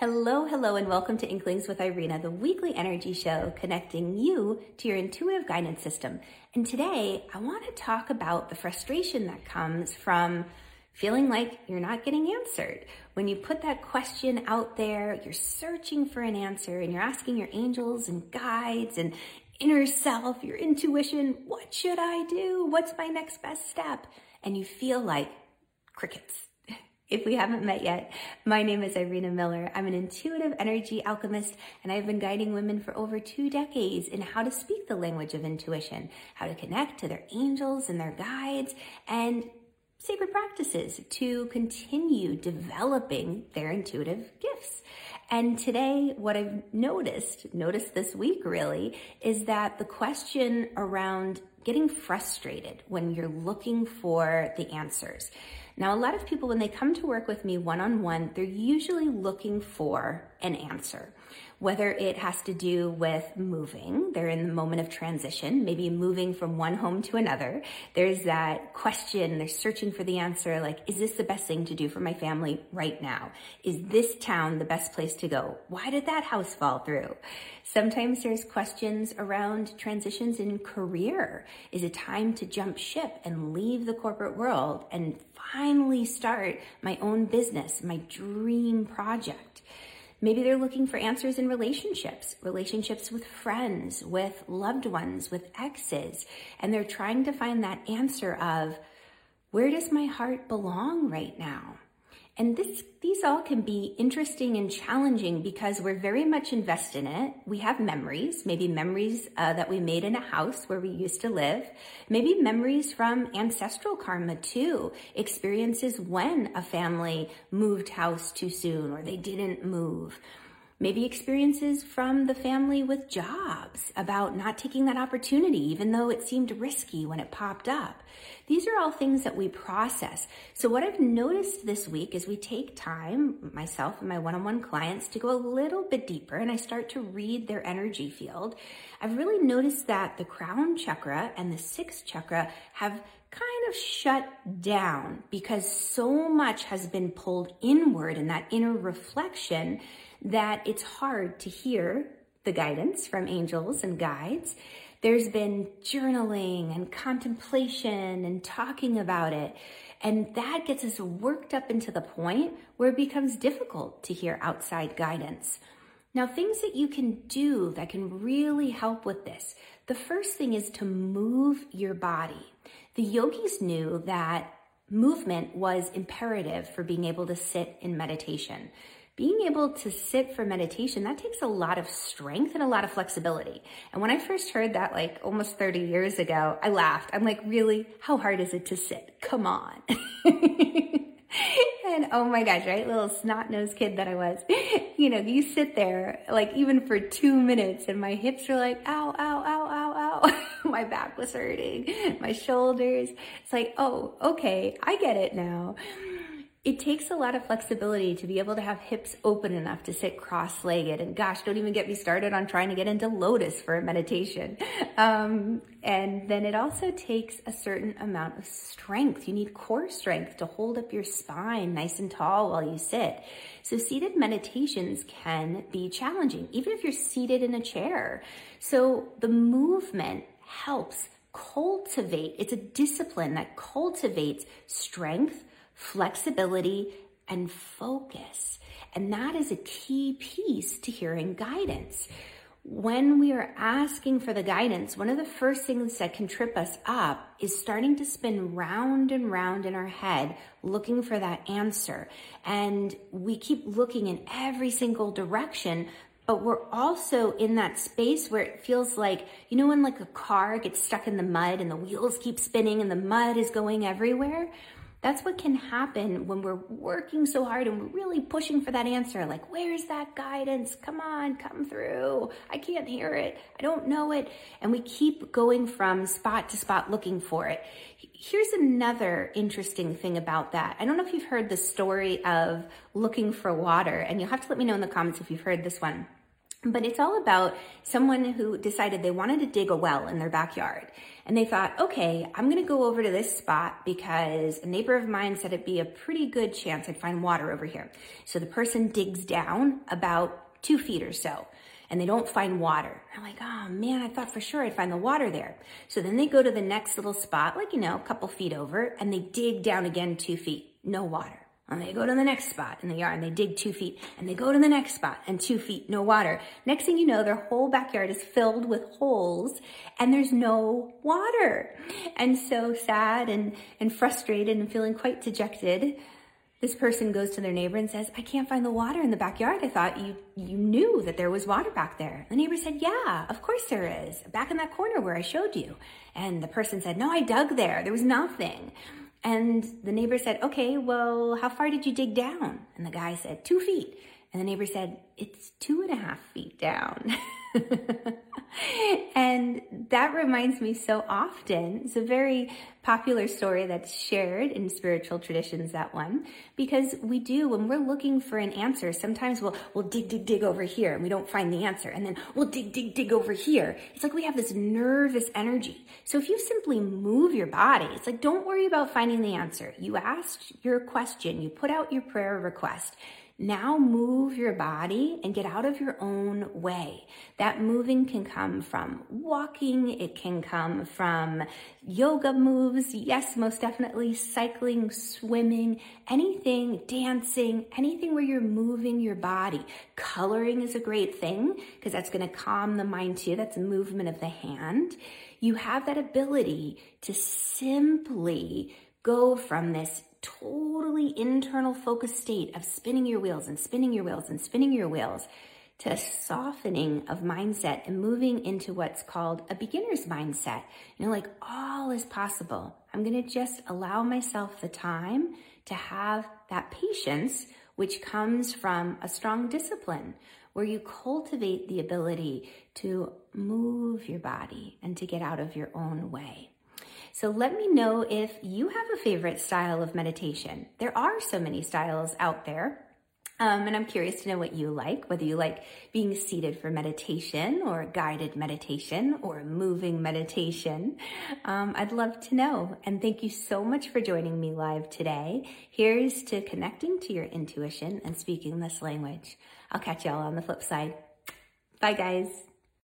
Hello, hello, and welcome to Inklings with Irina, the weekly energy show connecting you to your intuitive guidance system. And today I want to talk about the frustration that comes from feeling like you're not getting answered. When you put that question out there, you're searching for an answer and you're asking your angels and guides and inner self, your intuition, what should I do? What's my next best step? And you feel like crickets if we haven't met yet, my name is Irina Miller. I'm an intuitive energy alchemist, and I've been guiding women for over two decades in how to speak the language of intuition, how to connect to their angels and their guides, and sacred practices to continue developing their intuitive gifts. And today, what I've noticed, noticed this week really, is that the question around getting frustrated when you're looking for the answers. Now, a lot of people, when they come to work with me one on one, they're usually looking for an answer whether it has to do with moving, they're in the moment of transition, maybe moving from one home to another. There's that question, they're searching for the answer, like, is this the best thing to do for my family right now? Is this town the best place to go? Why did that house fall through? Sometimes there's questions around transitions in career. Is it time to jump ship and leave the corporate world and finally start my own business, my dream project? Maybe they're looking for answers in relationships, relationships with friends, with loved ones, with exes, and they're trying to find that answer of where does my heart belong right now? And this, these all can be interesting and challenging because we're very much invested in it. We have memories, maybe memories uh, that we made in a house where we used to live, maybe memories from ancestral karma too, experiences when a family moved house too soon or they didn't move maybe experiences from the family with jobs about not taking that opportunity, even though it seemed risky when it popped up. These are all things that we process. So what I've noticed this week is we take time, myself and my one-on-one clients, to go a little bit deeper and I start to read their energy field. I've really noticed that the crown chakra and the sixth chakra have kind of shut down because so much has been pulled inward in that inner reflection that it's hard to hear the guidance from angels and guides. There's been journaling and contemplation and talking about it. And that gets us worked up into the point where it becomes difficult to hear outside guidance. Now, things that you can do that can really help with this. The first thing is to move your body. The yogis knew that movement was imperative for being able to sit in meditation being able to sit for meditation, that takes a lot of strength and a lot of flexibility. And when I first heard that like almost 30 years ago, I laughed. I'm like, really? How hard is it to sit? Come on. and oh my gosh, right? Little snot nosed kid that I was. You know, you sit there like even for two minutes and my hips are like, ow, ow, ow, ow, ow. my back was hurting, my shoulders. It's like, oh, okay, I get it now it takes a lot of flexibility to be able to have hips open enough to sit cross-legged. And gosh, don't even get me started on trying to get into lotus for a meditation. Um, and then it also takes a certain amount of strength. You need core strength to hold up your spine nice and tall while you sit. So seated meditations can be challenging, even if you're seated in a chair. So the movement helps cultivate, it's a discipline that cultivates strength, flexibility, and focus. And that is a key piece to hearing guidance. When we are asking for the guidance, one of the first things that can trip us up is starting to spin round and round in our head looking for that answer. And we keep looking in every single direction, but we're also in that space where it feels like, you know, when like a car gets stuck in the mud and the wheels keep spinning and the mud is going everywhere? That's what can happen when we're working so hard and we're really pushing for that answer. Like, where's that guidance? Come on, come through. I can't hear it. I don't know it. And we keep going from spot to spot looking for it. Here's another interesting thing about that. I don't know if you've heard the story of looking for water, and you'll have to let me know in the comments if you've heard this one. But it's all about someone who decided they wanted to dig a well in their backyard. And they thought, okay, I'm going to go over to this spot because a neighbor of mine said it'd be a pretty good chance I'd find water over here. So the person digs down about two feet or so and they don't find water. I'm like, oh man, I thought for sure I'd find the water there. So then they go to the next little spot, like, you know, a couple feet over, and they dig down again two feet, no water. And they go to the next spot in the yard and they dig two feet and they go to the next spot and two feet, no water. Next thing you know, their whole backyard is filled with holes and there's no water. And so sad and, and frustrated and feeling quite dejected, this person goes to their neighbor and says, I can't find the water in the backyard. I thought you, you knew that there was water back there. The neighbor said, yeah, of course there is. Back in that corner where I showed you. And the person said, no, I dug there. There was nothing. And the neighbor said, okay, well, how far did you dig down? And the guy said, two feet. And the neighbor said, it's two and a half feet down. and that reminds me so often. It's a very popular story that's shared in spiritual traditions, that one, because we do, when we're looking for an answer, sometimes we'll, we'll dig, dig, dig over here and we don't find the answer. And then we'll dig, dig, dig over here. It's like we have this nervous energy. So if you simply move your body, it's like, don't worry about finding the answer. You asked your question, you put out your prayer request. Now move your body and get out of your own way. That moving can come from walking. It can come from yoga moves. Yes, most definitely cycling, swimming, anything, dancing, anything where you're moving your body. Coloring is a great thing because that's going to calm the mind too. That's a movement of the hand. You have that ability to simply go from this totally internal focused state of spinning your wheels and spinning your wheels and spinning your wheels to softening of mindset and moving into what's called a beginner's mindset. You know, like all is possible. I'm going to just allow myself the time to have that patience, which comes from a strong discipline where you cultivate the ability to move your body and to get out of your own way. So let me know if you have a favorite style of meditation. There are so many styles out there. Um, and I'm curious to know what you like, whether you like being seated for meditation or guided meditation or moving meditation. Um, I'd love to know. And thank you so much for joining me live today. Here's to connecting to your intuition and speaking this language. I'll catch y'all on the flip side. Bye, guys.